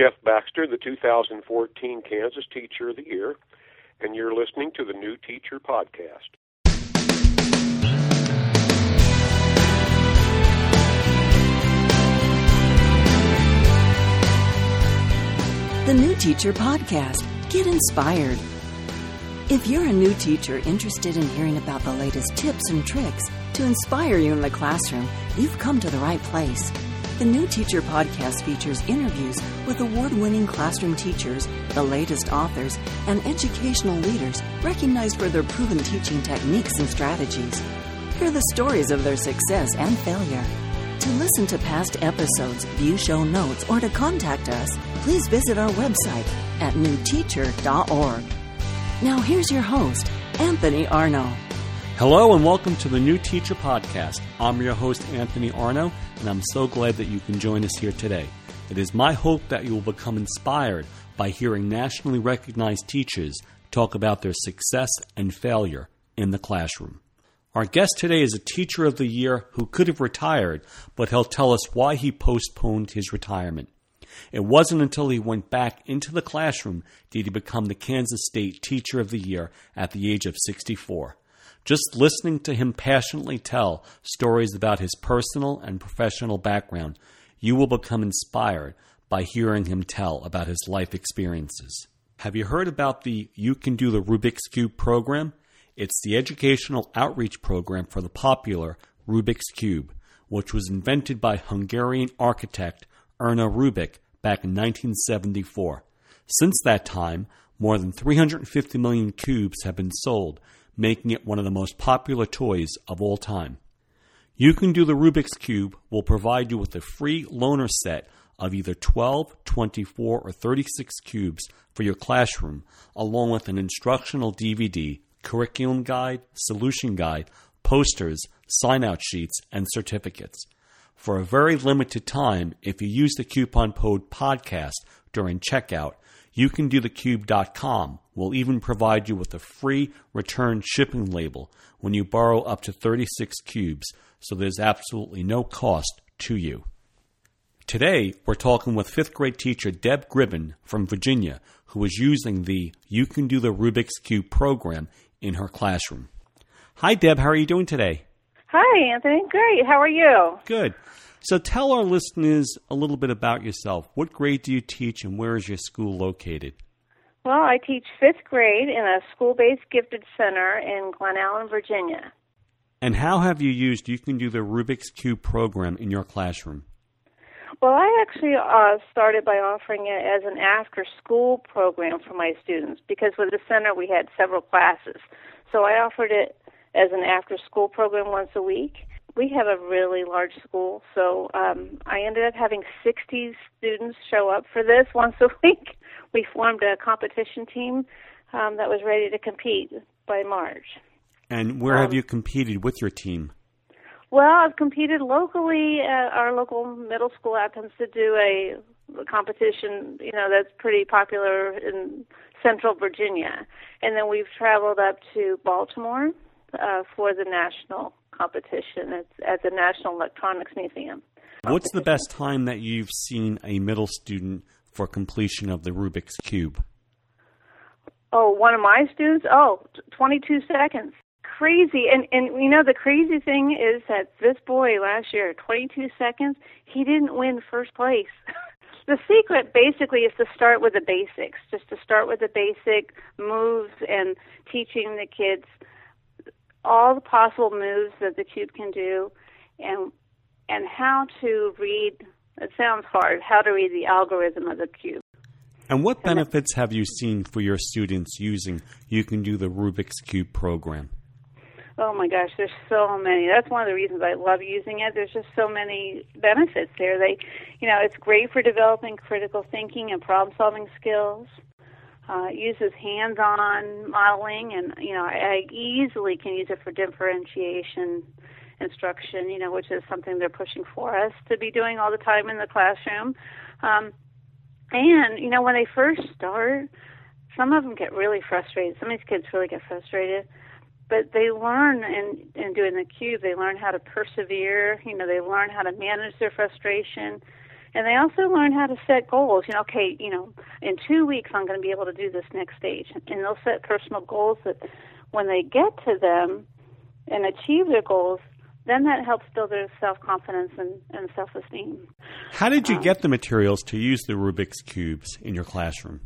Jeff Baxter, the 2014 Kansas Teacher of the Year, and you're listening to the New Teacher Podcast. The New Teacher Podcast. Get inspired. If you're a new teacher interested in hearing about the latest tips and tricks to inspire you in the classroom, you've come to the right place. The New Teacher Podcast features interviews with award winning classroom teachers, the latest authors, and educational leaders recognized for their proven teaching techniques and strategies. Hear the stories of their success and failure. To listen to past episodes, view show notes, or to contact us, please visit our website at newteacher.org. Now, here's your host, Anthony Arno. Hello, and welcome to the New Teacher Podcast. I'm your host, Anthony Arno, and I'm so glad that you can join us here today. It is my hope that you will become inspired by hearing nationally recognized teachers talk about their success and failure in the classroom. Our guest today is a teacher of the year who could have retired, but he'll tell us why he postponed his retirement. It wasn't until he went back into the classroom did he become the Kansas State Teacher of the Year at the age of 64. Just listening to him passionately tell stories about his personal and professional background, you will become inspired by hearing him tell about his life experiences. Have you heard about the You Can Do the Rubik's Cube program? It's the educational outreach program for the popular Rubik's Cube, which was invented by Hungarian architect Ernő Rubik back in 1974. Since that time, more than 350 million cubes have been sold, making it one of the most popular toys of all time. You Can Do the Rubik's Cube will provide you with a free loaner set of either 12, 24, or 36 cubes for your classroom, along with an instructional DVD curriculum guide, solution guide, posters, sign out sheets, and certificates. For a very limited time, if you use the coupon code podcast during checkout, you can do thecube.com will even provide you with a free return shipping label when you borrow up to 36 cubes, so there's absolutely no cost to you. Today, we're talking with fifth grade teacher Deb Gribben from Virginia, who is using the You Can Do the Rubik's Cube program in her classroom. Hi, Deb. How are you doing today? Hi, Anthony. Great. How are you? Good. So tell our listeners a little bit about yourself. What grade do you teach and where is your school located? Well, I teach fifth grade in a school based gifted center in Glen Allen, Virginia. And how have you used You Can Do the Rubik's Cube program in your classroom? Well, I actually uh, started by offering it as an after school program for my students because with the center we had several classes. So I offered it as an after school program once a week. We have a really large school, so um, I ended up having 60 students show up for this once a week. We formed a competition team um, that was ready to compete by March. And where um, have you competed with your team? Well, I've competed locally. At our local middle school happens to do a, a competition, you know, that's pretty popular in central Virginia. And then we've traveled up to Baltimore uh, for the national competition at, at the National Electronics Museum. What's the best time that you've seen a middle student for completion of the Rubik's Cube? Oh, one of my students? Oh, 22 seconds crazy. And and you know the crazy thing is that this boy last year, 22 seconds, he didn't win first place. the secret basically is to start with the basics, just to start with the basic moves and teaching the kids all the possible moves that the cube can do and and how to read it sounds hard how to read the algorithm of the cube and what benefits have you seen for your students using you can do the rubik's cube program Oh my gosh, there's so many. That's one of the reasons I love using it. There's just so many benefits there. They, you know, it's great for developing critical thinking and problem-solving skills. Uh, uses hands-on modeling, and you know, I, I easily can use it for differentiation instruction. You know, which is something they're pushing for us to be doing all the time in the classroom. Um, and you know, when they first start, some of them get really frustrated. Some of these kids really get frustrated but they learn in in doing the cube they learn how to persevere you know they learn how to manage their frustration And they also learn how to set goals. You know, okay, you know, in two weeks I'm going to be able to do this next stage. And they'll set personal goals that when they get to them and achieve their goals, then that helps build their self confidence and, and self esteem. How did you um, get the materials to use the Rubik's Cubes in your classroom?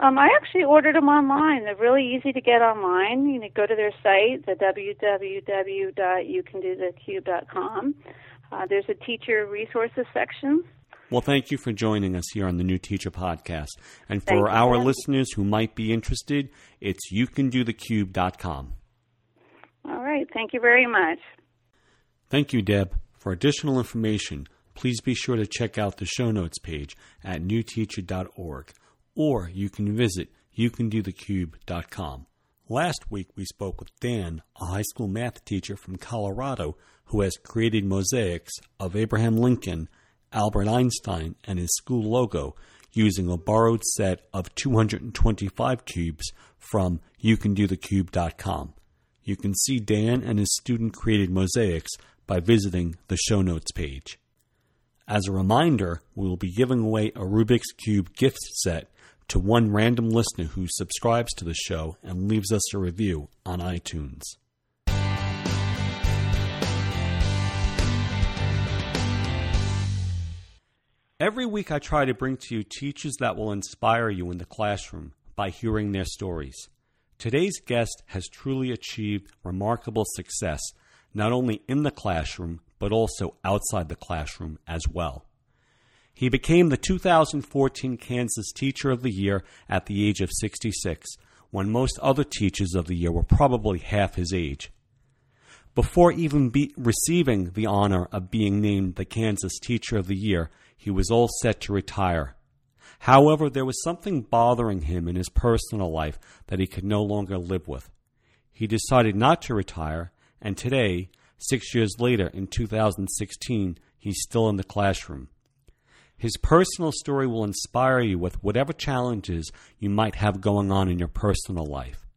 Um, I actually ordered them online. They're really easy to get online. You know, go to their site, the www.youcandothecube.com. Uh, there's a teacher resources section. Well, thank you for joining us here on the New Teacher Podcast. And for our listeners who might be interested, it's youcandothecube.com. All right. Thank you very much. Thank you, Deb. For additional information, please be sure to check out the show notes page at newteacher.org or you can visit youcandothecube.com. Last week we spoke with Dan, a high school math teacher from Colorado who has created mosaics of Abraham Lincoln, Albert Einstein, and his school logo using a borrowed set of 225 cubes from youcandothecube.com. You can see Dan and his student created mosaics by visiting the show notes page. As a reminder, we will be giving away a Rubik's Cube gift set to one random listener who subscribes to the show and leaves us a review on iTunes. Every week, I try to bring to you teachers that will inspire you in the classroom by hearing their stories. Today's guest has truly achieved remarkable success not only in the classroom, but also outside the classroom as well. He became the 2014 Kansas Teacher of the Year at the age of 66, when most other teachers of the year were probably half his age. Before even be- receiving the honor of being named the Kansas Teacher of the Year, he was all set to retire. However, there was something bothering him in his personal life that he could no longer live with. He decided not to retire and today, six years later, in 2016, he's still in the classroom. His personal story will inspire you with whatever challenges you might have going on in your personal life.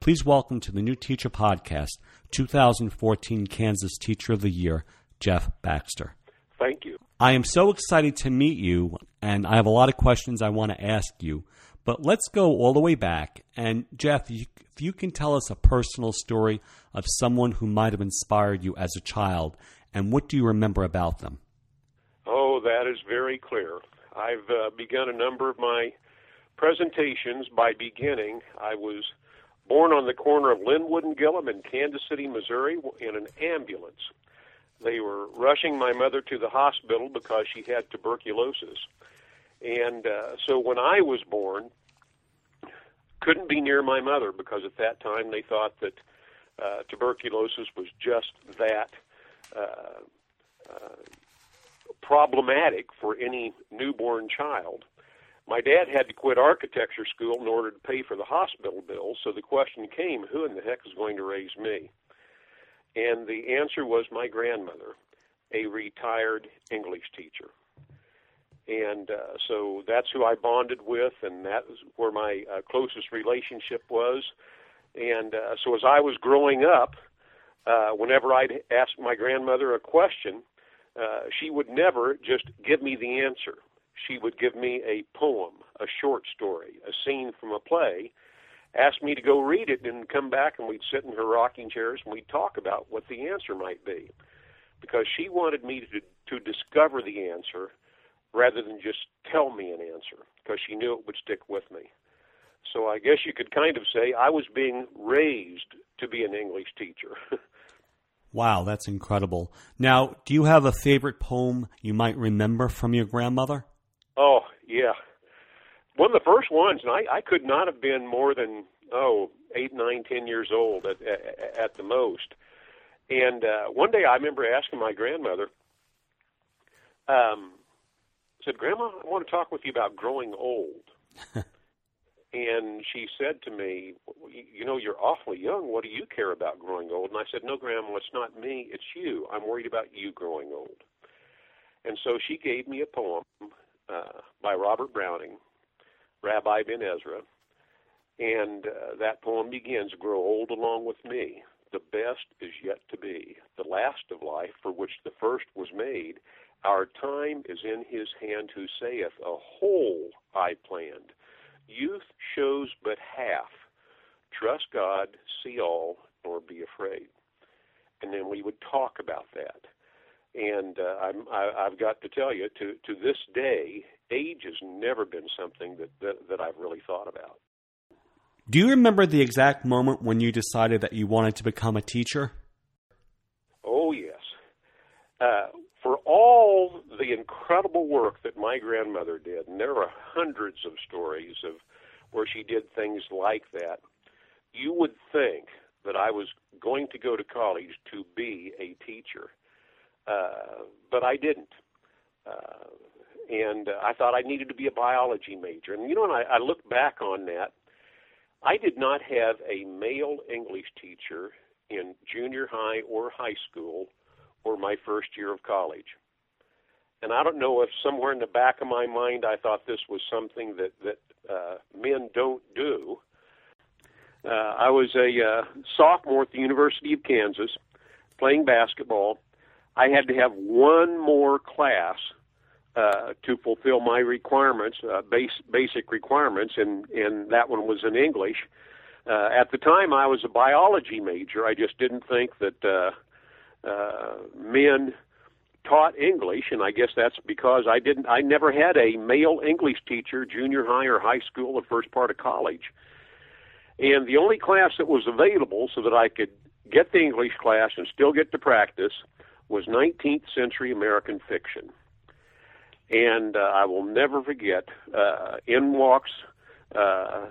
Please welcome to the New Teacher Podcast 2014 Kansas Teacher of the Year, Jeff Baxter. Thank you. I am so excited to meet you, and I have a lot of questions I want to ask you. But let's go all the way back. And Jeff, you, if you can tell us a personal story of someone who might have inspired you as a child, and what do you remember about them? Oh, that is very clear. I've uh, begun a number of my presentations by beginning. I was born on the corner of Linwood and Gillham in Kansas City, Missouri, in an ambulance. They were rushing my mother to the hospital because she had tuberculosis. And uh, so when I was born, couldn't be near my mother because at that time they thought that uh, tuberculosis was just that uh, uh, problematic for any newborn child. My dad had to quit architecture school in order to pay for the hospital bills, so the question came who in the heck is going to raise me? And the answer was my grandmother, a retired English teacher and uh, so that's who I bonded with, and that was where my uh, closest relationship was. And uh, so as I was growing up, uh, whenever I'd ask my grandmother a question, uh, she would never just give me the answer. She would give me a poem, a short story, a scene from a play, ask me to go read it, and come back, and we'd sit in her rocking chairs and we'd talk about what the answer might be, because she wanted me to to discover the answer rather than just tell me an answer because she knew it would stick with me. So I guess you could kind of say I was being raised to be an English teacher. wow, that's incredible. Now, do you have a favorite poem you might remember from your grandmother? Oh, yeah. One of the first ones, and I, I could not have been more than, oh, eight, nine, ten years old at, at, at the most. And uh, one day I remember asking my grandmother, um, said, Grandma, I want to talk with you about growing old. and she said to me, You know, you're awfully young. What do you care about growing old? And I said, No, Grandma, it's not me. It's you. I'm worried about you growing old. And so she gave me a poem uh, by Robert Browning, Rabbi Ben Ezra. And uh, that poem begins Grow old along with me. The best is yet to be, the last of life for which the first was made Our time is in his hand who saith, A whole I planned. Youth shows but half. Trust God, see all, nor be afraid. And then we would talk about that. And uh, I, I've got to tell you, to, to this day, age has never been something that, that, that I've really thought about. Do you remember the exact moment when you decided that you wanted to become a teacher? Oh, yes. Uh, for all the incredible work that my grandmother did, and there are hundreds of stories of where she did things like that, you would think that I was going to go to college to be a teacher, uh, but I didn't. Uh, and uh, I thought I needed to be a biology major. And you know, when I, I look back on that, I did not have a male English teacher in junior high or high school or my first year of college. And I don't know if somewhere in the back of my mind I thought this was something that that uh, men don't do. Uh, I was a uh, sophomore at the University of Kansas playing basketball. I had to have one more class uh, to fulfill my requirements, uh, base, basic requirements, and, and that one was in English. Uh, at the time, I was a biology major. I just didn't think that uh, uh, men taught English, and I guess that's because I didn't. I never had a male English teacher, junior high or high school, or first part of college. And the only class that was available so that I could get the English class and still get to practice was 19th century American fiction. And uh, I will never forget, uh, in walks uh,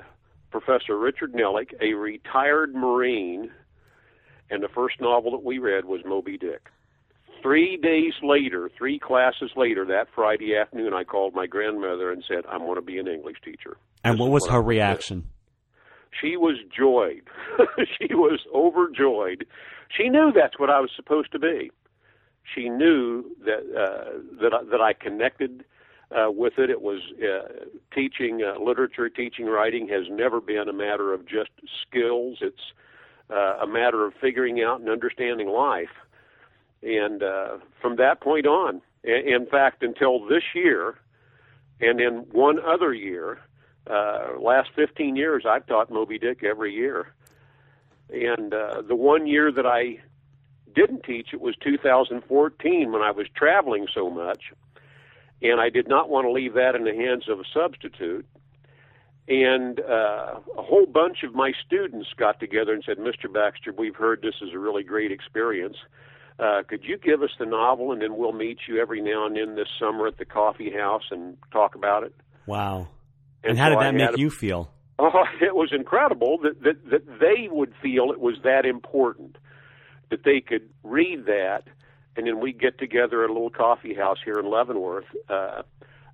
Professor Richard Nellick, a retired Marine, and the first novel that we read was Moby Dick. Three days later, three classes later, that Friday afternoon, I called my grandmother and said, "I want to be an English teacher." And This what was her reaction? She was joyed. she was overjoyed. She knew that's what I was supposed to be. She knew that uh, that I, that I connected uh, with it. It was uh, teaching uh, literature, teaching writing has never been a matter of just skills. It's uh, a matter of figuring out and understanding life. And uh, from that point on, in fact, until this year, and in one other year, uh, last 15 years, I've taught Moby Dick every year. And uh, the one year that I didn't teach, it was 2014 when I was traveling so much, and I did not want to leave that in the hands of a substitute. And uh, a whole bunch of my students got together and said, Mr. Baxter, we've heard this is a really great experience. Uh, could you give us the novel and then we'll meet you every now and then this summer at the coffee house and talk about it? Wow. And, how so did that make a- you feel? Oh, it was incredible that, that that they would feel it was that important that they could read that, and then we get together at a little coffee house here in Leavenworth uh,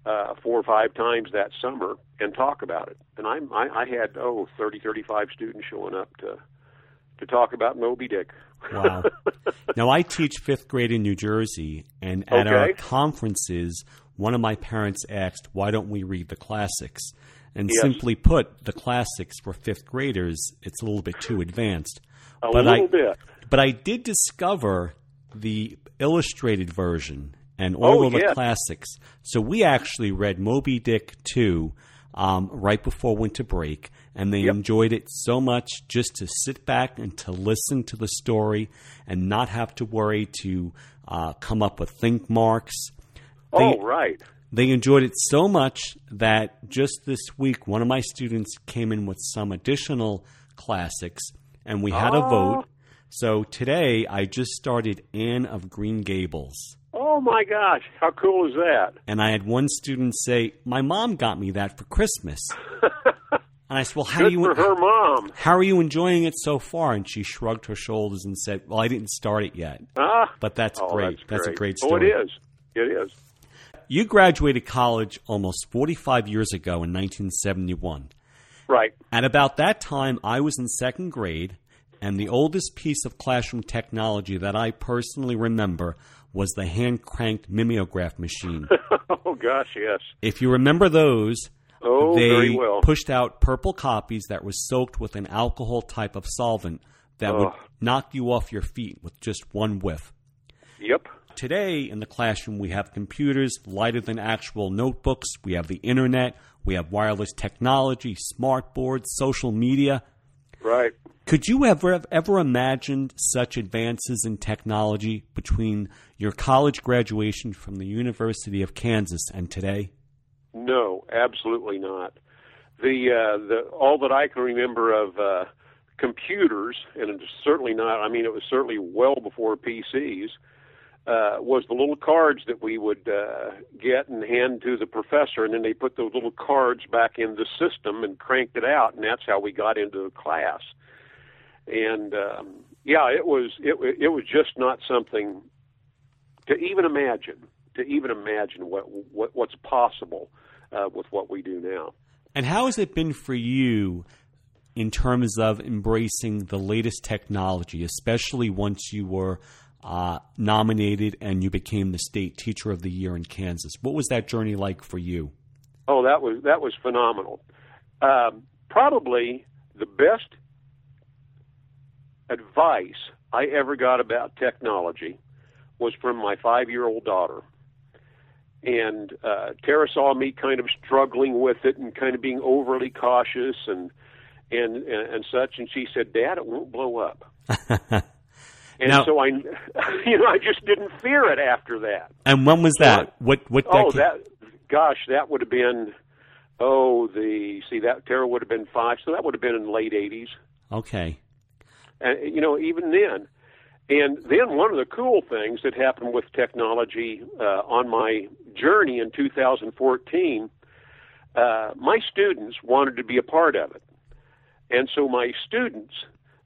uh, four or five times that summer and talk about it. And I, I, I had oh thirty, thirty-five students showing up to to talk about Moby Dick. Wow. now, I teach fifth grade in New Jersey, and at our conferences, one of my parents asked, Why don't we read the classics? And Yes. simply put, the classics for fifth graders, it's a little bit too advanced. a But little I- bit. But I did discover the illustrated version and all Oh, of the yeah. classics. So we actually read Moby Dick 2 um, right before winter break, and they Yep. enjoyed it so much just to sit back and to listen to the story and not have to worry to uh, come up with think marks. Oh, right. They enjoyed it so much that just this week, one of my students came in with some additional classics, and we had a Oh. vote. So today, I just started Anne of Green Gables. Oh my gosh, how cool is that? And I had one student say, My mom got me that for Christmas. and I said, Well, how, Good you, for her mom. how are you enjoying it so far? And she shrugged her shoulders and said, Well, I didn't start it yet. Ah, But that's oh, great. That's, a great story. Oh, it is. It is. You graduated college almost 45 years ago in 1971. Right. At about that time, I was in second grade, and the oldest piece of classroom technology that I personally remember was the hand cranked mimeograph machine. oh gosh, yes. if you remember those, Oh, they very well. pushed out purple copies that were soaked with an alcohol type of solvent that would Oh. knock you off your feet with just one whiff. Yep. Today in the classroom, we have computers lighter than actual notebooks. We have the internet. We have wireless technology, smart boards, social media. Right. Could you ever have ever imagined such advances in technology between your college graduation from the University of Kansas and today? No, absolutely not. The uh, the all that I can remember of uh, computers, and it's certainly not. I mean, it was certainly well before PCs. Uh, was the little cards that we would uh, get and hand to the professor, and then they put those little cards back in the system and cranked it out, and that's how we got into the class. And um, yeah, it was it it was just not something to even imagine to even imagine what, what what's possible uh, with what we do now. And how has it been for you in terms of embracing the latest technology, especially once you were uh, nominated and you became the state teacher of the year in Kansas. What was that journey like for you? Oh, that was that was phenomenal. Um, probably the best advice I ever got about technology was from my five-year-old daughter. And uh, Tara saw me kind of struggling with it and kind of being overly cautious and and and, and such, and she said, "Dad, it won't blow up." And now, so I, you know, I just didn't fear it after that. And when was that? what what? Oh, that gosh, that would have been, oh, the see that Tara would have been five, so that would have been in the late '80s. Okay. And you know, even then, and then one of the cool things that happened with technology uh, on my journey in 2014, uh, my students wanted to be a part of it, and so my students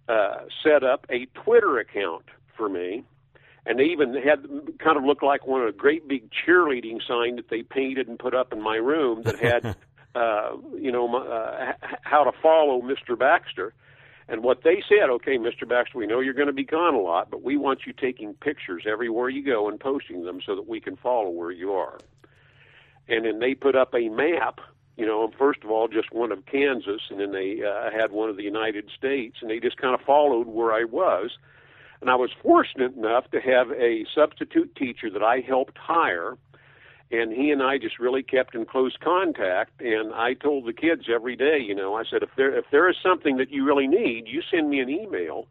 uh, set up a Twitter account for me. And they even had kind of looked like one of a great big cheerleading sign that they painted and put up in my room that had, uh, you know, uh, how to follow Mr. Baxter. And what they said, okay, Mr. Baxter, we know you're going to be gone a lot, but we want you taking pictures everywhere you go and posting them so that we can follow where you are. And then they put up a map you know, first of all, just one of Kansas, and then they uh, had one of the United States, and they just kind of followed where I was. And I was fortunate enough to have a substitute teacher that I helped hire, and he and I just really kept in close contact. And I told the kids every day, you know, I said, if there if there is something that you really need, you send me an email,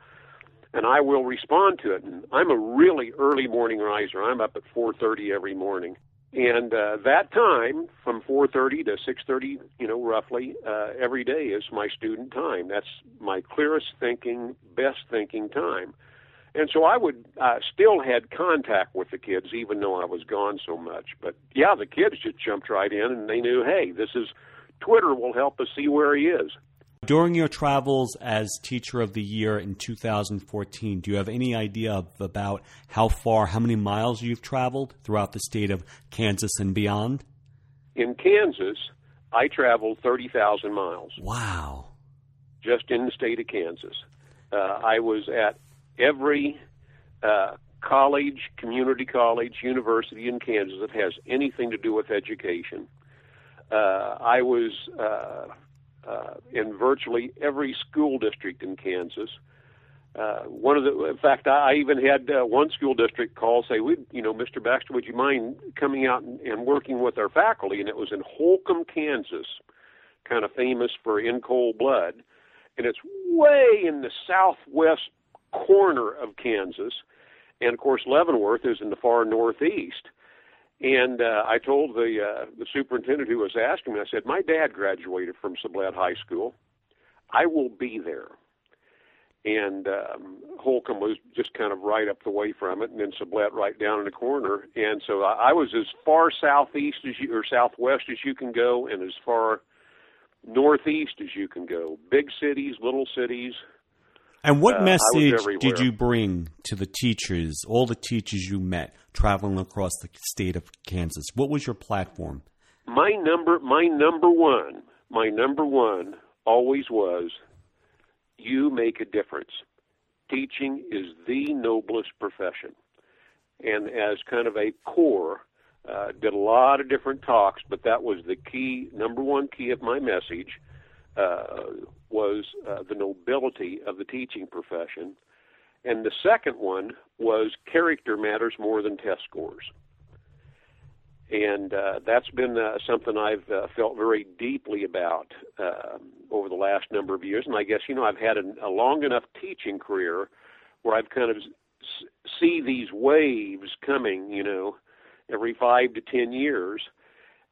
and I will respond to it. And I'm a really early morning riser. I'm up at 4:30 every morning and uh, that time from 4:30 to 6:30, you know, roughly uh, every day is my student time. That's my clearest thinking, best thinking time. And so I would uh, still had contact with the kids, even though I was gone so much. But yeah, the kids just jumped right in, and they knew, hey, this is Twitter will help us see where he is. During your travels as Teacher of the Year in 2014, do you have any idea of about how far, how many miles you've traveled throughout the state of Kansas and beyond? In Kansas, I traveled 30,000 miles. Wow. Just in the state of Kansas. Uh, I was at every uh, college, community college, university in Kansas that has anything to do with education. Uh, I was uh, in virtually every school district in Kansas. Uh, one of the, in fact, I even had uh, one school district call say, "We, you know, Mr. Baxter, would you mind coming out and, and working with our faculty?" And it was in Holcomb, Kansas, kind of famous for in cold blood, and it's way in the southwest corner of Kansas, and of course Leavenworth is in the far northeast. And uh, I told the uh, the superintendent who was asking me, I said, "My dad graduated from Sublette High School. I will be there." And um, Holcomb was just kind of right up the way from it, and then Sublette right down in the corner. And so I, I was as far southeast as you or southwest as you can go, and as far northeast as you can go. Big cities, little cities, and what uh, message did you bring to the teachers, all the teachers you met traveling across the state of Kansas? What was your platform? My number, my number one, my number one always was, you make a difference. Teaching is the noblest profession, and as kind of a core, uh, did a lot of different talks, but that was the key, number one key of my message uh, was uh, the nobility of the teaching profession. And the second one was character matters more than test scores. And uh, that's been uh, something I've uh, felt very deeply about uh, over the last number of years. And I guess, you know, I've had a, a long enough teaching career where I've kind of s- see these waves coming, you know, every five to ten years.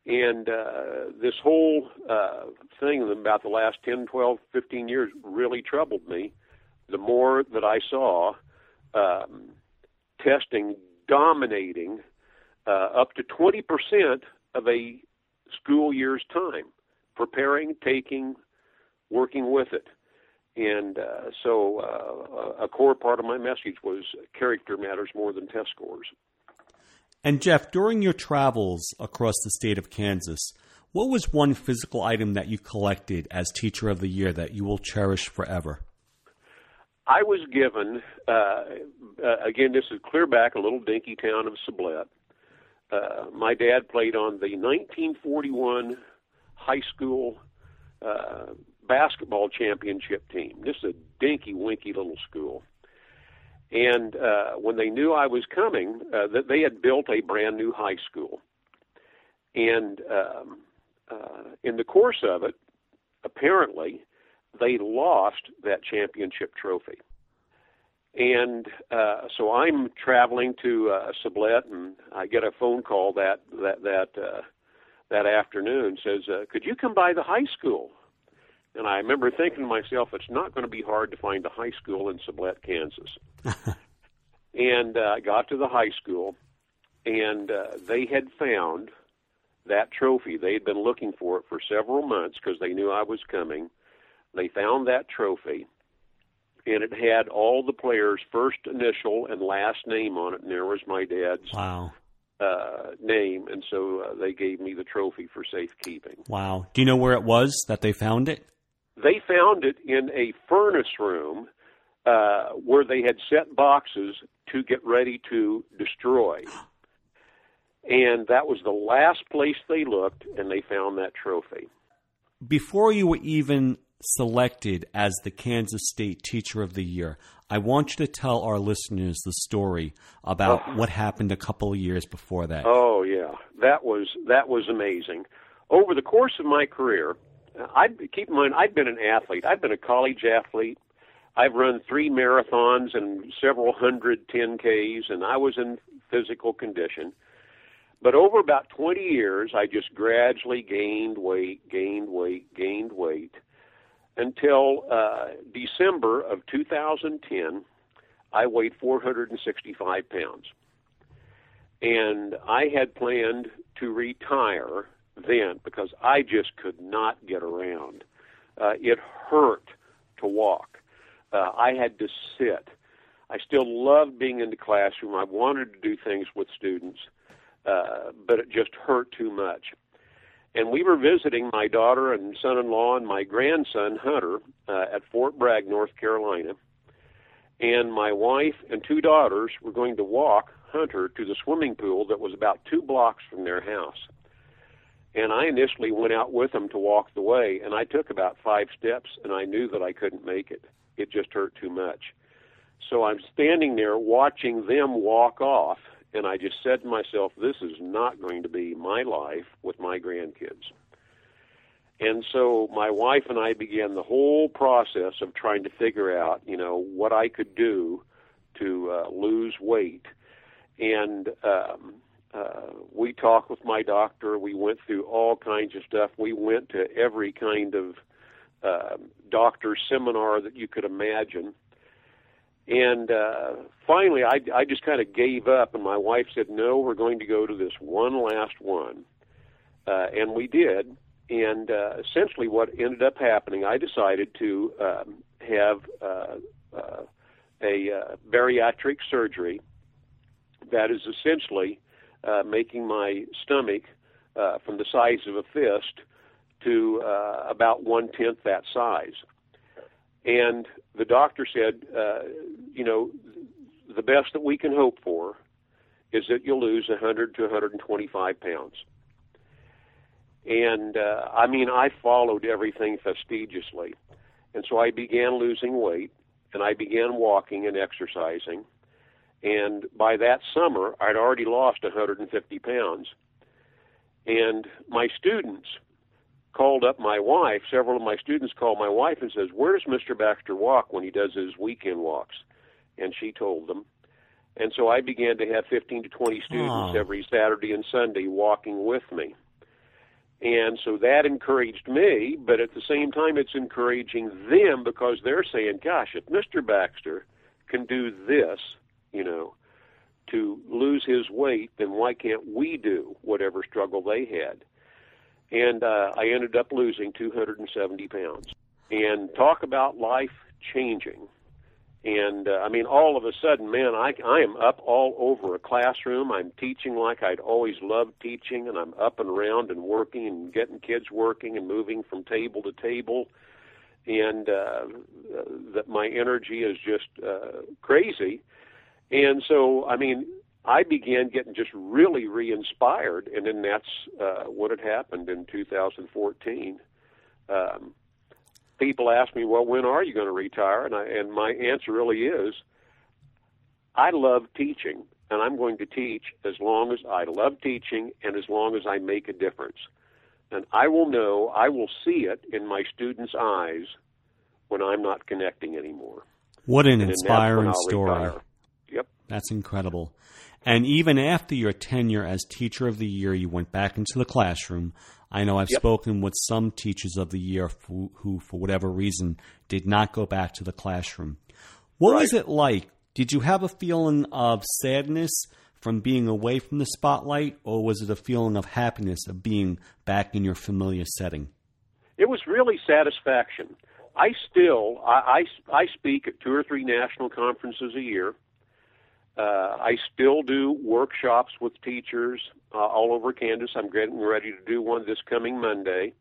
And uh, this whole uh, thing about the last 10, 12, 15 years really troubled me. The more that I saw um, testing dominating uh, up to 20% of a school year's time, preparing, taking, working with it. And uh, so uh, a core part of my message was character matters more than test scores. And Jeff, during your travels across the state of Kansas, what was one physical item that you collected as Teacher of the Year that you will cherish forever? I was given, uh, uh, again, this is clear back, a little dinky town of Sublette. Uh, my dad played on the 1941 high school uh, basketball championship team. This is a dinky, winky little school. And uh, when they knew I was coming, uh, that they had built a brand new high school. And um, uh, in the course of it, apparently, they lost that championship trophy. And uh, so I'm traveling to uh, Sublette, and I get a phone call that that that uh, that afternoon. Says, uh, "Could you come by the high school?" And I remember thinking to myself, "It's not going to be hard to find a high school in Sublette, Kansas." and uh, I got to the high school, and uh, they had found that trophy. They had been looking for it for several months because they knew I was coming. They found that trophy and it had all the players' first initial and last name on it, and there was my dad's wow. uh, name, and so uh, they gave me the trophy for safekeeping. Wow. Do you know where it was that they found it? They found it in a furnace room uh, where they had set boxes to get ready to destroy. And that was the last place they looked, and they found that trophy. Before you were even selected as the Kansas State Teacher of the Year, I want you to tell our listeners the story about Oh. what happened a couple of years before that. Oh yeah, that was that was amazing. Over the course of my career, I keep in mind I've been an athlete. I've been a college athlete. I've run three marathons and several hundred 10Ks, and I was in physical condition. But over about 20 years, I just gradually gained weight, gained weight, gained weight until uh, December of 2010. I weighed 465 pounds. And I had planned to retire then because I just could not get around. Uh, it hurt to walk. Uh, I had to sit. I still loved being in the classroom. I wanted to do things with students, uh, but it just hurt too much. And we were visiting my daughter and son-in-law and my grandson Hunter uh, at Fort Bragg, North Carolina. And my wife and two daughters were going to walk Hunter to the swimming pool that was about two blocks from their house. And I initially went out with them to walk the way, and I took about five steps, and I knew that I couldn't make it. It just hurt too much. So I'm standing there watching them walk off, and I just said to myself, this is not going to be my life with my grandkids. And so my wife and I began the whole process of trying to figure out, you know, what I could do to uh, lose weight. And um, uh, we talked with my doctor. We went through all kinds of stuff. We went to every kind of uh, doctor seminar that you could imagine. And uh, finally, I, I just kind of gave up, and my wife said, "No, we're going to go to this one last one," uh, and we did. And uh, essentially, what ended up happening, I decided to um, have uh, uh, a uh, bariatric surgery that is essentially uh, making my stomach uh, from the size of a fist to uh, about one tenth that size. And the doctor said, uh, you know, the best that we can hope for is that you'll lose 100 to 125 pounds. And uh, I mean, I followed everything fastidiously. And so I began losing weight. and I began walking and exercising. And by that summer, I'd already lost 150 pounds. And my students called up my wife. Several of my students called my wife and says, "Where does Mr. Baxter walk when he does his weekend walks?" And she told them. And so I began to have 15 to 20 students Oh. every Saturday and Sunday walking with me. And so that encouraged me, but at the same time, it's encouraging them because they're saying, gosh, if Mr. Baxter can do this, you know, to lose his weight, then why can't we do whatever struggle they had? And uh, I ended up losing 270 pounds. And talk about life changing. And uh, I mean, all of a sudden, man, I, I am up all over a classroom. I'm teaching like I'd always loved teaching, and I'm up and around and working and getting kids working and moving from table to table. And uh, that my energy is just uh, crazy. And so, I mean, I began getting just really re-inspired, and then that's uh, what had happened in 2014. Um, people ask me, "Well, when are you going to retire?" And I, and my answer really is, I love teaching, and I'm going to teach as long as I love teaching and as long as I make a difference. And I will know, I will see it in my students' eyes when I'm not connecting anymore. What an And then that's when inspiring story. retire. Yep. That's incredible. And even after your tenure as Teacher of the Year, you went back into the classroom. I know I've Yep. spoken with some Teachers of the Year who, who, for whatever reason, did not go back to the classroom. What was it like? Did you have a feeling of sadness from being away from the spotlight, or was it a feeling of happiness of being back in your familiar setting? It was really satisfaction. I still I, I, I speak at two or three national conferences a year. Uh, I still do workshops with teachers uh, all over Kansas. I'm getting ready to do one this coming Monday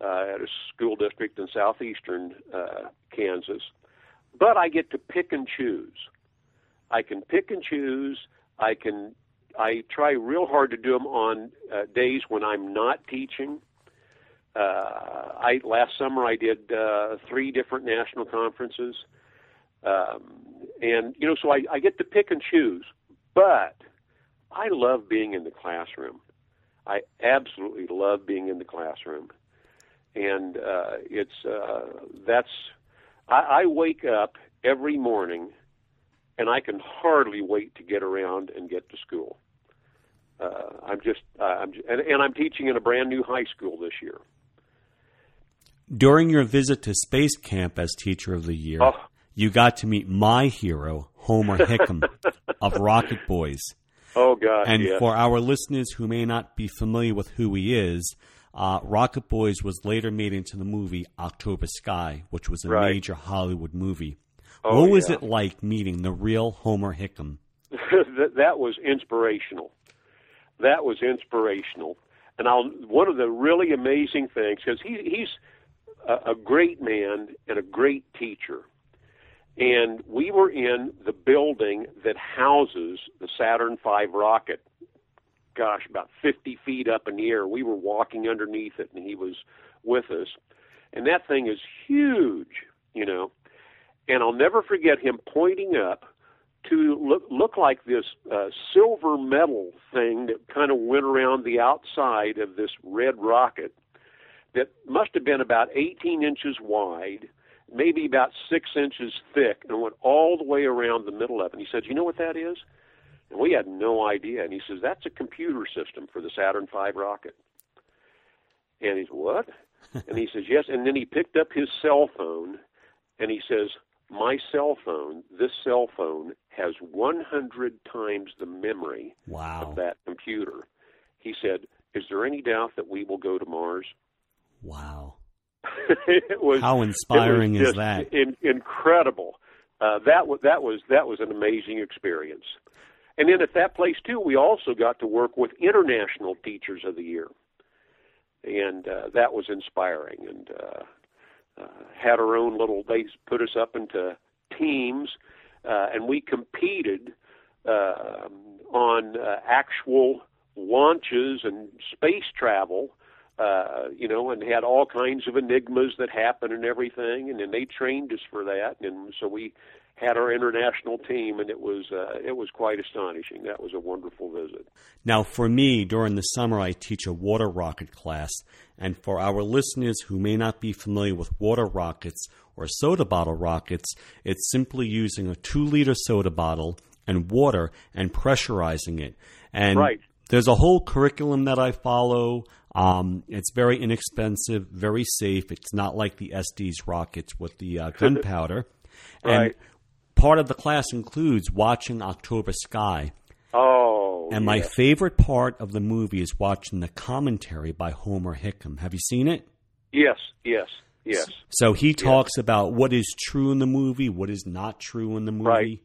uh, at a school district in southeastern uh, Kansas. But I get to pick and choose. I can pick and choose. I can. I try real hard to do them on uh, days when I'm not teaching. Uh, I last summer I did uh, three different national conferences, um, and you know, so I, I get to pick and choose. But I love being in the classroom. I absolutely love being in the classroom, and uh, it's uh, that's. I, I wake up every morning, and I can hardly wait to get around and get to school. Uh, I'm just, uh, I'm, and, and I'm teaching in a brand new high school this year. During your visit to Space Camp as Teacher of the Year, Oh. You got to meet my hero, Homer Hickam of Rocket Boys. Oh God! And yeah. for our listeners who may not be familiar with who he is, uh, Rocket Boys was later made into the movie October Sky, which was a Right. major Hollywood movie. Oh, what was yeah. it like meeting the real Homer Hickam? that, that was inspirational. That was inspirational. And I'll one of the really amazing things because he, he's a, a great man and a great teacher. And we were in the building that houses the Saturn V rocket. Gosh, about 50 feet up in the air. We were walking underneath it, and he was with us. And that thing is huge, you know. And I'll never forget him pointing up to look look like this uh, silver metal thing that kind of went around the outside of this red rocket that must have been about 18 inches wide, maybe about six inches thick, and went all the way around the middle of it. And he said, "You know what that is?" And we had no idea. And he says, "That's a computer system for the Saturn V rocket." And he's what? and he says, "Yes." And then he picked up his cell phone, and he says, "My cell phone, this cell phone has 100 times the memory Wow. of that computer." He said, "Is there any doubt that we will go to Mars?" Wow. It was How inspiring was is that? In, incredible. Uh, that was that was that was an amazing experience. And then at that place too, we also got to work with international teachers of the year, and uh, that was inspiring. And uh, uh, had our own little. They put us up into teams, uh, and we competed uh, on uh, actual launches and space travel uh, you know, and had all kinds of enigmas that happened and everything, and then they trained us for that, and so we had our international team, and it was uh, it was quite astonishing. That was a wonderful visit. Now, for me, during the summer, I teach a water rocket class, and for our listeners who may not be familiar with water rockets or soda bottle rockets, it's simply using a two liter soda bottle and water and pressurizing it. And right. There's a whole curriculum that I follow. Um, it's very inexpensive, very safe. It's not like the Estes rockets with the uh, gunpowder. right. And part of the class includes watching October Sky. Oh. And my yes. favorite part of the movie is watching the commentary by Homer Hickam. Have you seen it? Yes, yes, yes. So he talks about what is true in the movie, what is not true in the movie. Right.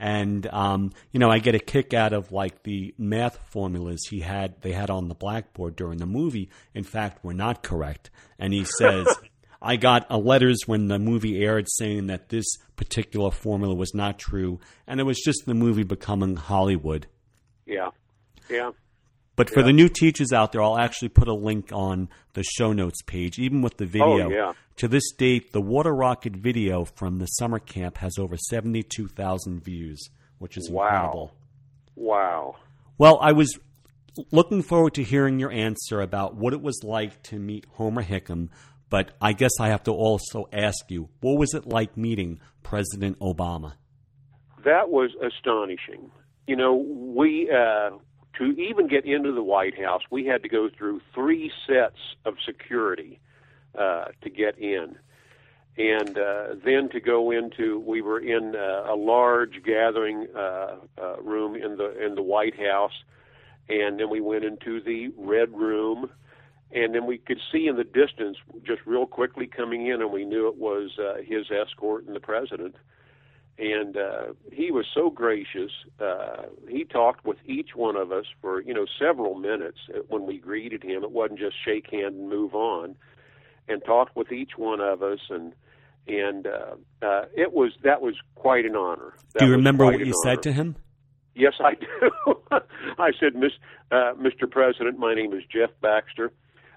And um, you know, I get a kick out of like the math formulas he had they had on the blackboard during the movie. In fact, were not correct. And he says, "I got letters when the movie aired saying that this particular formula was not true, and it was just the movie becoming Hollywood." Yeah, yeah. But for Yeah. the new teachers out there, I'll actually put a link on the show notes page, even with the video. Oh, yeah. To this date, the Water Rocket video from the summer camp has over 72,000 views, which is Wow. incredible. Wow. Well, I was looking forward to hearing your answer about what it was like to meet Homer Hickam, but I guess I have to also ask you, what was it like meeting President Obama? That was astonishing. You know, we uh, to even get into the White House, we had to go through three sets of security uh, to get in, and uh, then to go into. We were in uh, a large gathering uh, uh, room in the in the White House, and then we went into the Red Room. And then we could see in the distance, just real quickly coming in, and we knew it was uh, his escort and the president and uh, he was so gracious. Uh, he talked with each one of us for you know several minutes when we greeted him. It wasn't just shake hand and move on, and talked with each one of us, and and uh, uh, it was that was quite an honor. That Do you remember what you honor. said to him? Yes, I do. I said, Miss, uh, Mr. President, my name is Jeff Baxter.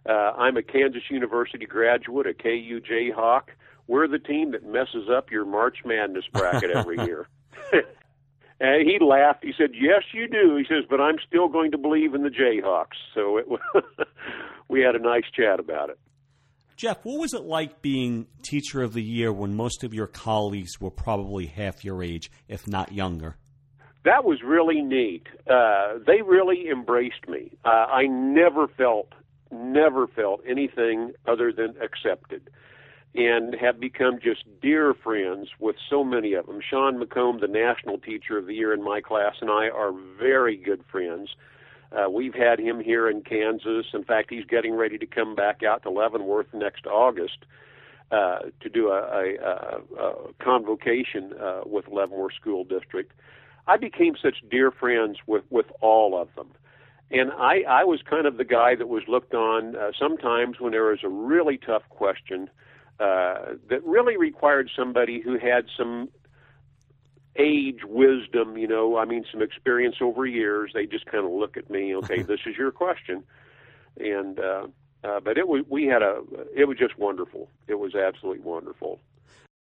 Uh, I'm a Kansas University graduate, a KU Jayhawk. We're the team that messes up your March Madness bracket every year. and he laughed. He said, "Yes, you do." He says, "But I'm still going to believe in the Jayhawks." So it we had a nice chat about it. Jeff, what was it like being Teacher of the Year when most of your colleagues were probably half your age, if not younger? that was really neat. Uh, they really embraced me. Uh, I never felt, never felt anything other than accepted, and have become just dear friends with so many of them. Sean McComb, the National Teacher of the Year in my class, and I are very good friends. Uh, we've had him here in Kansas. In fact, he's getting ready to come back out to Leavenworth next August uh, to do a, a, a, a convocation uh, with Leavenworth School District. I became such dear friends with with all of them, and I I was kind of the guy that was looked on uh, sometimes when there was a really tough question uh, that really required somebody who had some age, wisdom, you know, I mean, some experience over years. They just kind of look at me, okay, this is your question, and uh, uh, but it was we had a it was just wonderful. It was absolutely wonderful.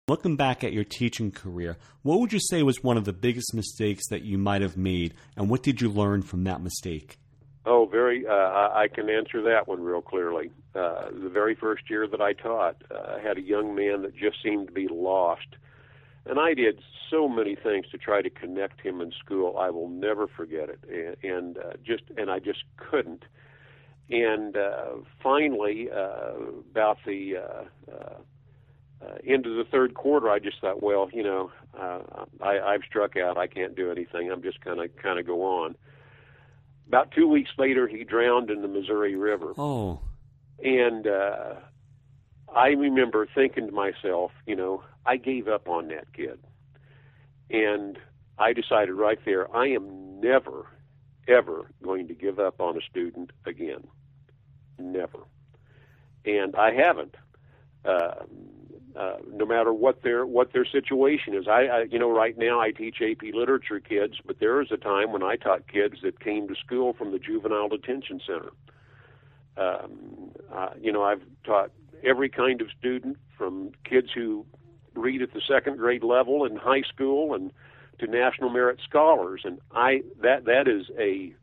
Looking back at your teaching career, what would you say was one of the biggest mistakes that you might have made, and what did you learn from that mistake? Oh, very. Uh, I can answer that one real clearly. Uh, the very first year that I taught, uh, I had a young man that just seemed to be lost, and I did so many things to try to connect him in school. I will never forget it, and, and uh, just and I just couldn't. And uh, finally, uh, about the uh, uh, uh, into the third quarter, I just thought, well, you know, uh, I, I've struck out. I can't do anything. I'm just of kind of go on. About two weeks later, he drowned in the Missouri River, Oh, and uh, I remember thinking to myself, you know, I gave up on that kid, and I decided right there, I am never, ever going to give up on a student again, never, and I haven't. Uh, uh, no matter what their what their situation is. I, I you know right now I teach AP literature kids, but there was a time when I taught kids that came to school from the juvenile detention center. Um, Uh, you know, I've taught every kind of student from kids who read at the second grade level in high school and to national merit scholars and I that that is a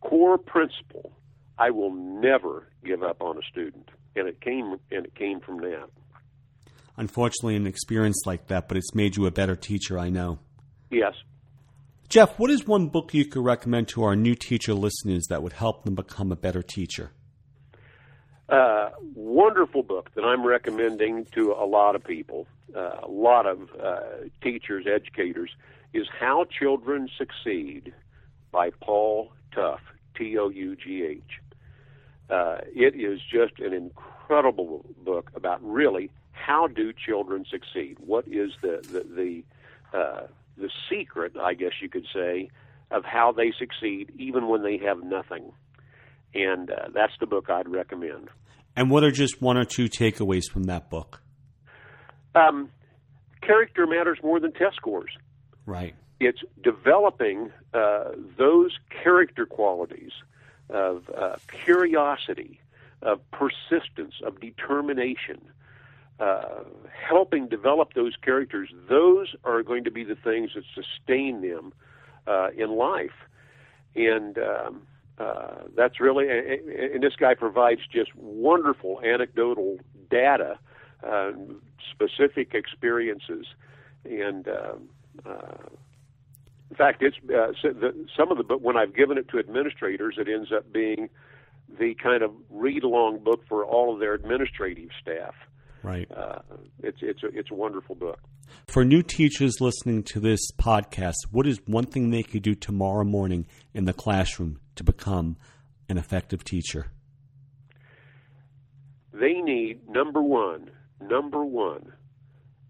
core principle I will never give up on a student and it came and it came from that. Unfortunately an experience like that but it's made you a better teacher I know. Yes. Jeff what is one book you could recommend to our new teacher listeners that would help them become a better teacher? Uh, wonderful book that I'm recommending to a lot of people, uh, a lot of uh, teachers, educators, is How Children Succeed by Paul Tough, T O U G H. Uh, it is just an incredible book about really how do children succeed? What is the the the, uh, the secret, I guess you could say, of how they succeed even when they have nothing? And uh, that's the book I'd recommend. And what are just one or two takeaways from that book? Um, character matters more than test scores. Right. It's developing uh, those character qualities of uh, curiosity, of persistence, of determination, uh, helping develop those characters. Those are going to be the things that sustain them uh, in life. And um, uh, that's really, and this guy provides just wonderful anecdotal data, uh, specific experiences, and uh, uh, in fact, it's uh, so the, some of the but when I've given it to administrators, it ends up being the kind of read-along book for all of their administrative staff. Right. Uh, it's it's a, it's a wonderful book. For new teachers listening to this podcast, what is one thing they could do tomorrow morning in the classroom to become an effective teacher? They need number one, number one,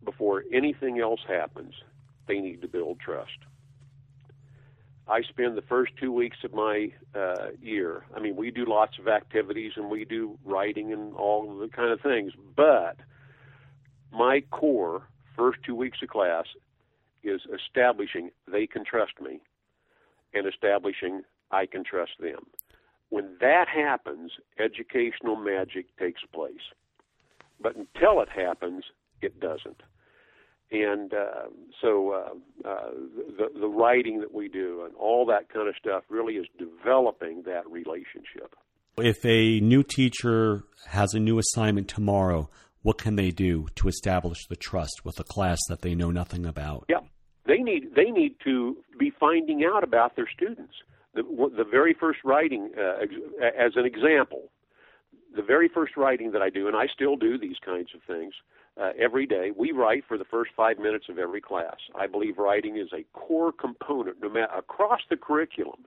before anything else happens, they need to build trust. I spend the first two weeks of my uh, year. I mean, we do lots of activities and we do writing and all the kind of things, but my core first two weeks of class is establishing they can trust me and establishing I can trust them. When that happens, educational magic takes place. But until it happens, it doesn't. And uh, so uh, uh, the, the writing that we do and all that kind of stuff really is developing that relationship. If a new teacher has a new assignment tomorrow, what can they do to establish the trust with a class that they know nothing about? Yeah, they need they need to be finding out about their students. The, the very first writing, uh, as an example, the very first writing that I do, and I still do these kinds of things uh, every day. We write for the first five minutes of every class. I believe writing is a core component, no matter across the curriculum,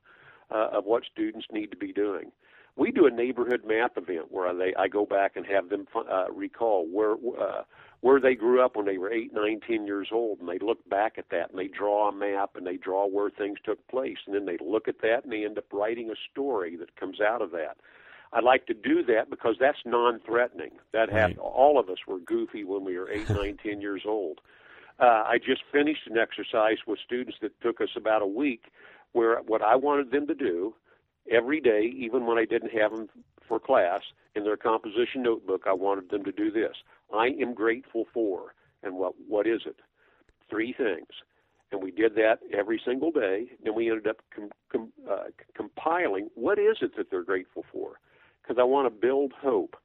uh, of what students need to be doing. We do a neighborhood map event where they I go back and have them uh, recall where uh, where they grew up when they were eight, nine, ten years old, and they look back at that and they draw a map and they draw where things took place, and then they look at that and they end up writing a story that comes out of that. I like to do that because that's non-threatening. That right. happened. All of us were goofy when we were eight, nine, ten years old. Uh, I just finished an exercise with students that took us about a week, where what I wanted them to do every day, even when I didn't have them for class, in their composition notebook, I wanted them to do this. I am grateful for, and what what is it? Three things. And we did that every single day. Then we ended up com, com, uh, compiling what is it that they're grateful for because I want to build hope.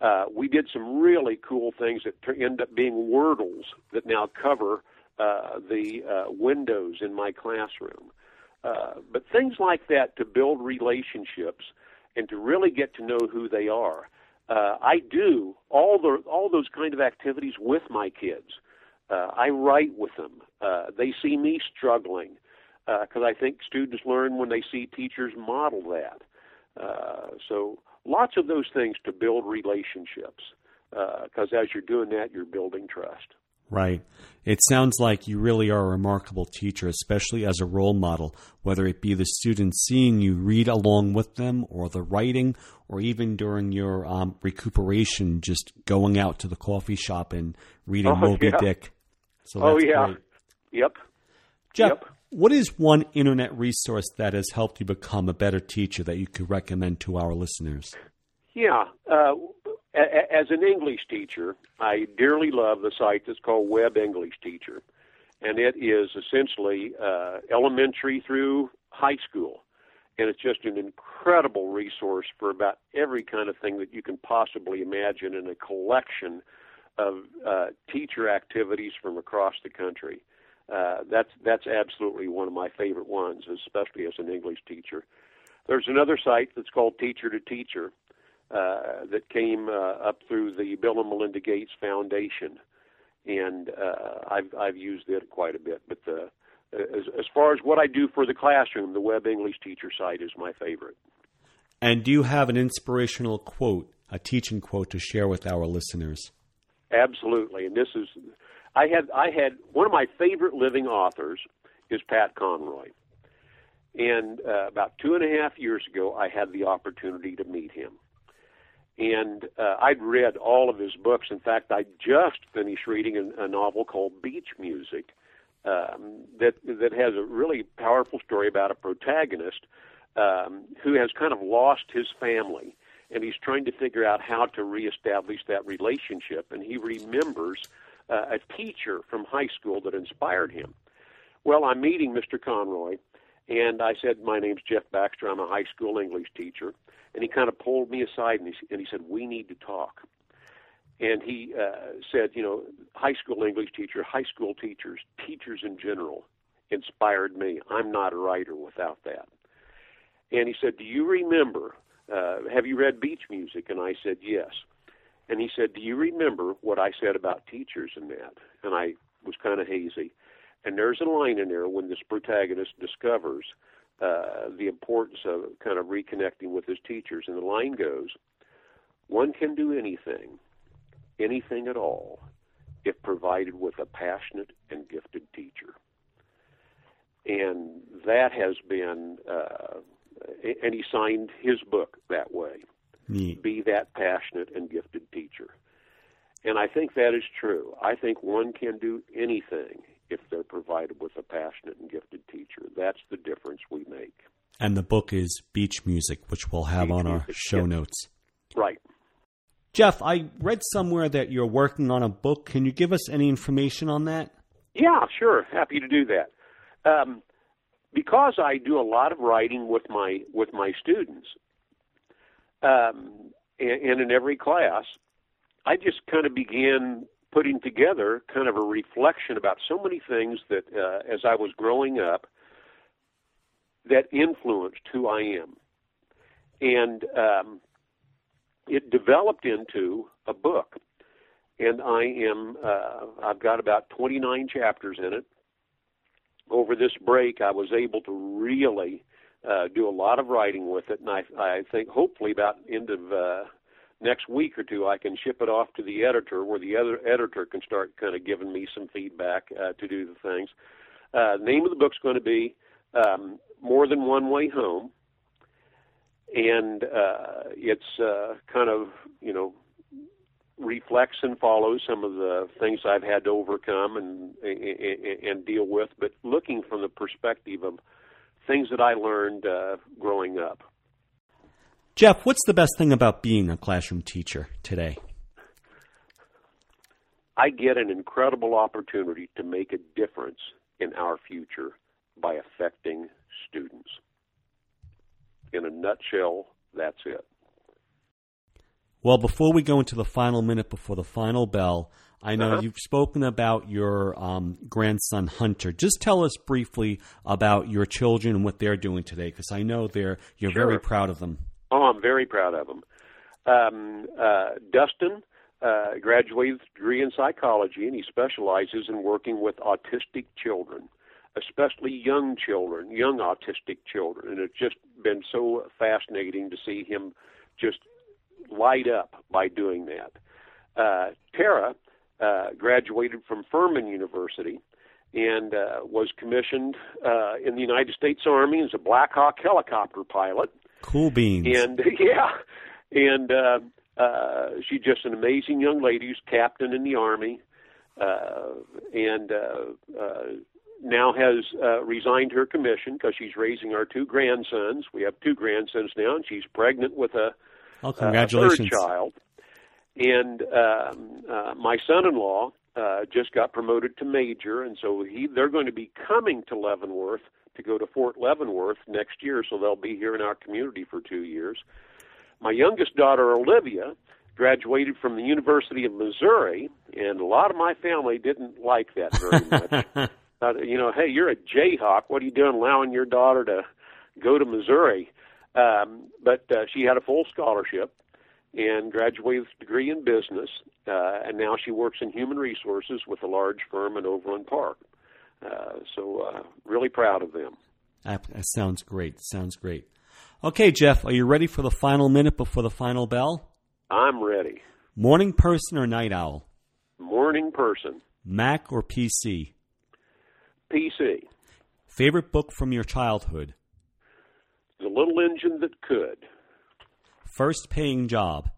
Uh, we did some really cool things that end up being wordles that now cover uh, the uh, windows in my classroom. Uh, but things like that to build relationships and to really get to know who they are. Uh, I do all the all those kind of activities with my kids. Uh, I write with them. Uh, they see me struggling because uh, I think students learn when they see teachers model that. Uh, so lots of those things to build relationships because uh, as you're doing that, you're building trust. Right. It sounds like you really are a remarkable teacher, especially as a role model, whether it be the students seeing you read along with them, or the writing, or even during your um, recuperation, just going out to the coffee shop and reading oh, Moby yeah. Dick. So oh, yeah. Great. Yep. Jeff, yep. What is one internet resource that has helped you become a better teacher that you could recommend to our listeners? Yeah. Uh, as an English teacher, I dearly love the site that's called Web English Teacher, and it is essentially uh, elementary through high school, and it's just an incredible resource for about every kind of thing that you can possibly imagine in a collection of uh, teacher activities from across the country. Uh, that's that's absolutely one of my favorite ones, especially as an English teacher. There's another site that's called Teacher to Teacher uh, that came uh, up through the Bill and Melinda Gates Foundation, and uh, I've I've used it quite a bit. But the, as as far as what I do for the classroom, the Web English Teacher site is my favorite. And do you have an inspirational quote, a teaching quote, to share with our listeners? Absolutely, and this is I had I had one of my favorite living authors is Pat Conroy, and uh, about two and a half years ago, I had the opportunity to meet him, and uh, I'd read all of his books. In fact, I just finished reading a, a novel called Beach Music um, that that has a really powerful story about a protagonist um, who has kind of lost his family, and he's trying to figure out how to reestablish that relationship, and he remembers uh, a teacher from high school that inspired him. Well, I'm meeting Mr. Conroy, and I said, My name's Jeff Baxter. I'm a high school English teacher. And he kind of pulled me aside and he, and he said, We need to talk. And he uh, said, You know, high school English teacher, high school teachers, teachers in general inspired me. I'm not a writer without that. And he said, Do you remember? Uh, have you read Beach Music? And I said, Yes. And he said, Do you remember what I said about teachers and that? And I was kind of hazy. And there's a line in there when this protagonist discovers uh, the importance of kind of reconnecting with his teachers. And the line goes, One can do anything, anything at all, if provided with a passionate and gifted teacher. And that has been, uh, and he signed his book that way. Neat. be that passionate and gifted teacher. And I think that is true. I think one can do anything if they're provided with a passionate and gifted teacher. That's the difference we make. And the book is Beach Music, which we'll have Beach on our show notes. Right. Jeff, I read somewhere that you're working on a book. Can you give us any information on that? Yeah, sure. Happy to do that. Um, because I do a lot of writing with my with my students, um, and, in every class, I just kind of began putting together kind of a reflection about so many things that, uh, as I was growing up, that influenced who I am, and um, it developed into a book. And I am, uh, I've got about 29 chapters in it. Over this break, I was able to really uh, do a lot of writing with it, and I, I think hopefully about end of uh, next week or two, I can ship it off to the editor, where the other editor can start kind of giving me some feedback uh, to do the things. Uh, name of the book's going to be um, More Than One Way Home, and uh, it's uh, kind of you know reflects and follows some of the things I've had to overcome and and, and deal with, but looking from the perspective of things that I learned uh, growing up. Jeff, what's the best thing about being a classroom teacher today? I get an incredible opportunity to make a difference in our future by affecting students. In a nutshell, that's it. Well, before we go into the final minute before the final bell, I know Uh-huh. you've spoken about your um, grandson Hunter. Just tell us briefly about your children and what they're doing today, because I know they're you're very proud of them. Oh, I'm very proud of them. Um, uh, Dustin uh, graduated with a degree in psychology, and he specializes in working with autistic children, especially young children, young autistic children. And it's just been so fascinating to see him just light up by doing that. Uh, Tara uh, graduated from Furman University and uh, was commissioned uh, in the United States Army as a Black Hawk helicopter pilot. Cool beans. And yeah, and uh, uh, she's just an amazing young lady who's captain in the army, uh, and uh, uh, now has uh, resigned her commission because she's raising our two grandsons. We have two grandsons now, and she's pregnant with a Oh, congratulations! Uh, third child, and um, uh, my son-in-law uh, just got promoted to major, and so he they're going to be coming to Leavenworth to go to Fort Leavenworth next year, so they'll be here in our community for two years. My youngest daughter, Olivia, graduated from the University of Missouri, and a lot of my family didn't like that very much. uh, you know, hey, you're a Jayhawk. What are you doing allowing your daughter to go to Missouri? Um, but uh, she had a full scholarship and graduated with a degree in business, uh, and now she works in human resources with a large firm in Overland Park. Uh, so, uh, really proud of them. That, that sounds great. Sounds great. Okay, Jeff, are you ready for the final minute before the final bell? I'm ready. Morning person or night owl? Morning person. Mac or PC? PC. Favorite book from your childhood? The Little Engine That Could. First paying job?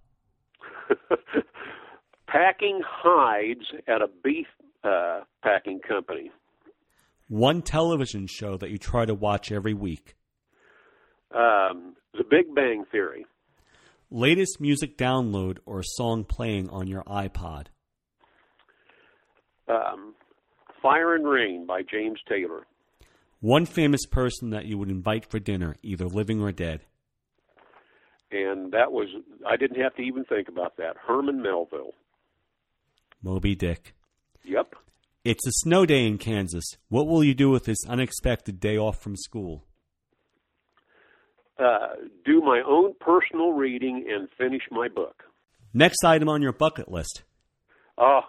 Packing hides at a beef uh, packing company. One television show that you try to watch every week? Um, the Big Bang Theory. Latest music download or song playing on your iPod? Um, Fire and Rain by James Taylor. One famous person that you would invite for dinner, either living or dead. And that was, I didn't have to even think about that. Herman Melville. Moby Dick. Yep. It's a snow day in Kansas. What will you do with this unexpected day off from school? Uh, do my own personal reading and finish my book. Next item on your bucket list. Oh,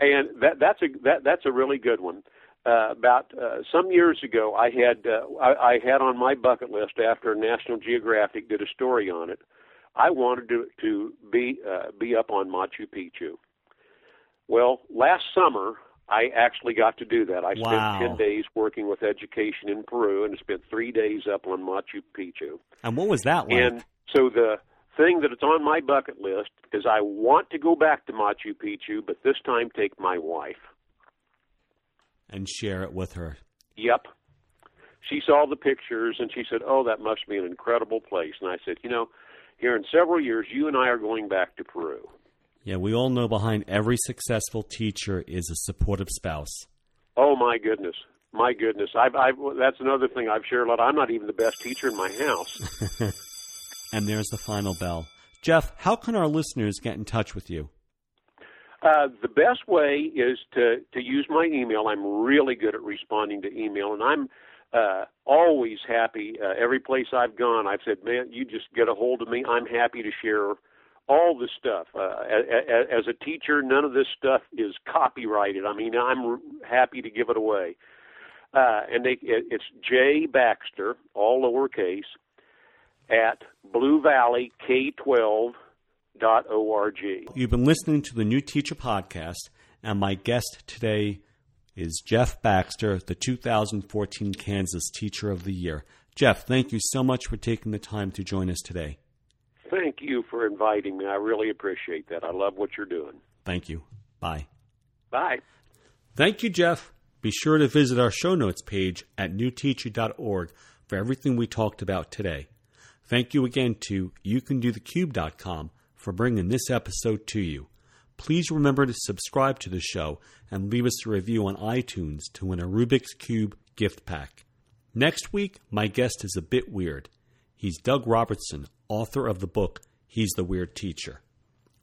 and that that's a that that's a really good one. Uh, about uh, some years ago, I had uh, I, I had on my bucket list after National Geographic did a story on it. I wanted to to be uh, be up on Machu Picchu. Well, last summer I actually got to do that. I Wow. spent ten days working with education in Peru, and spent three days up on Machu Picchu. And what was that like? And so the thing that it's on my bucket list is I want to go back to Machu Picchu, but this time take my wife. And share it with her. Yep. She saw the pictures and she said, "Oh, that must be an incredible place." And I said, "You know, here in several years, you and I are going back to Peru." Yeah, we all know behind every successful teacher is a supportive spouse. Oh my goodness, my goodness! I've, I've that's another thing I've shared a lot. I'm not even the best teacher in my house. And there's the final bell. Jeff, how can our listeners get in touch with you? Uh, the best way is to to use my email. I'm really good at responding to email, and I'm uh, always happy. Uh, every place I've gone, I've said, "Man, you just get a hold of me. I'm happy to share all the stuff." Uh, as, as a teacher, none of this stuff is copyrighted. I mean, I'm happy to give it away. Uh, and they, it, it's J Baxter, all lowercase, at Blue Valley K12 dot org. You've been listening to the New Teacher Podcast, and my guest today is Jeff Baxter, the 2014 Kansas Teacher of the Year. Jeff, thank you so much for taking the time to join us today. Thank you for inviting me. I really appreciate that. I love what you're doing. Thank you. Bye. Bye. Thank you, Jeff. Be sure to visit our show notes page at newteacher.org for everything we talked about today. Thank you again to youcandothecube.com for bringing this episode to you. Please remember to subscribe to the show and leave us a review on iTunes to win a Rubik's Cube gift pack. Next week, my guest is a bit weird. He's Doug Robertson, author of the book He's the Weird Teacher.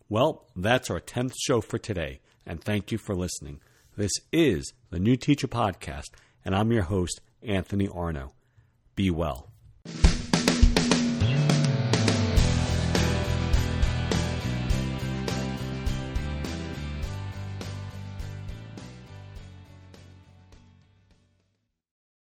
Well, that's our 10th show for today, and thank you for listening. This is the New Teacher Podcast, and I'm your host, Anthony Arno. Be well.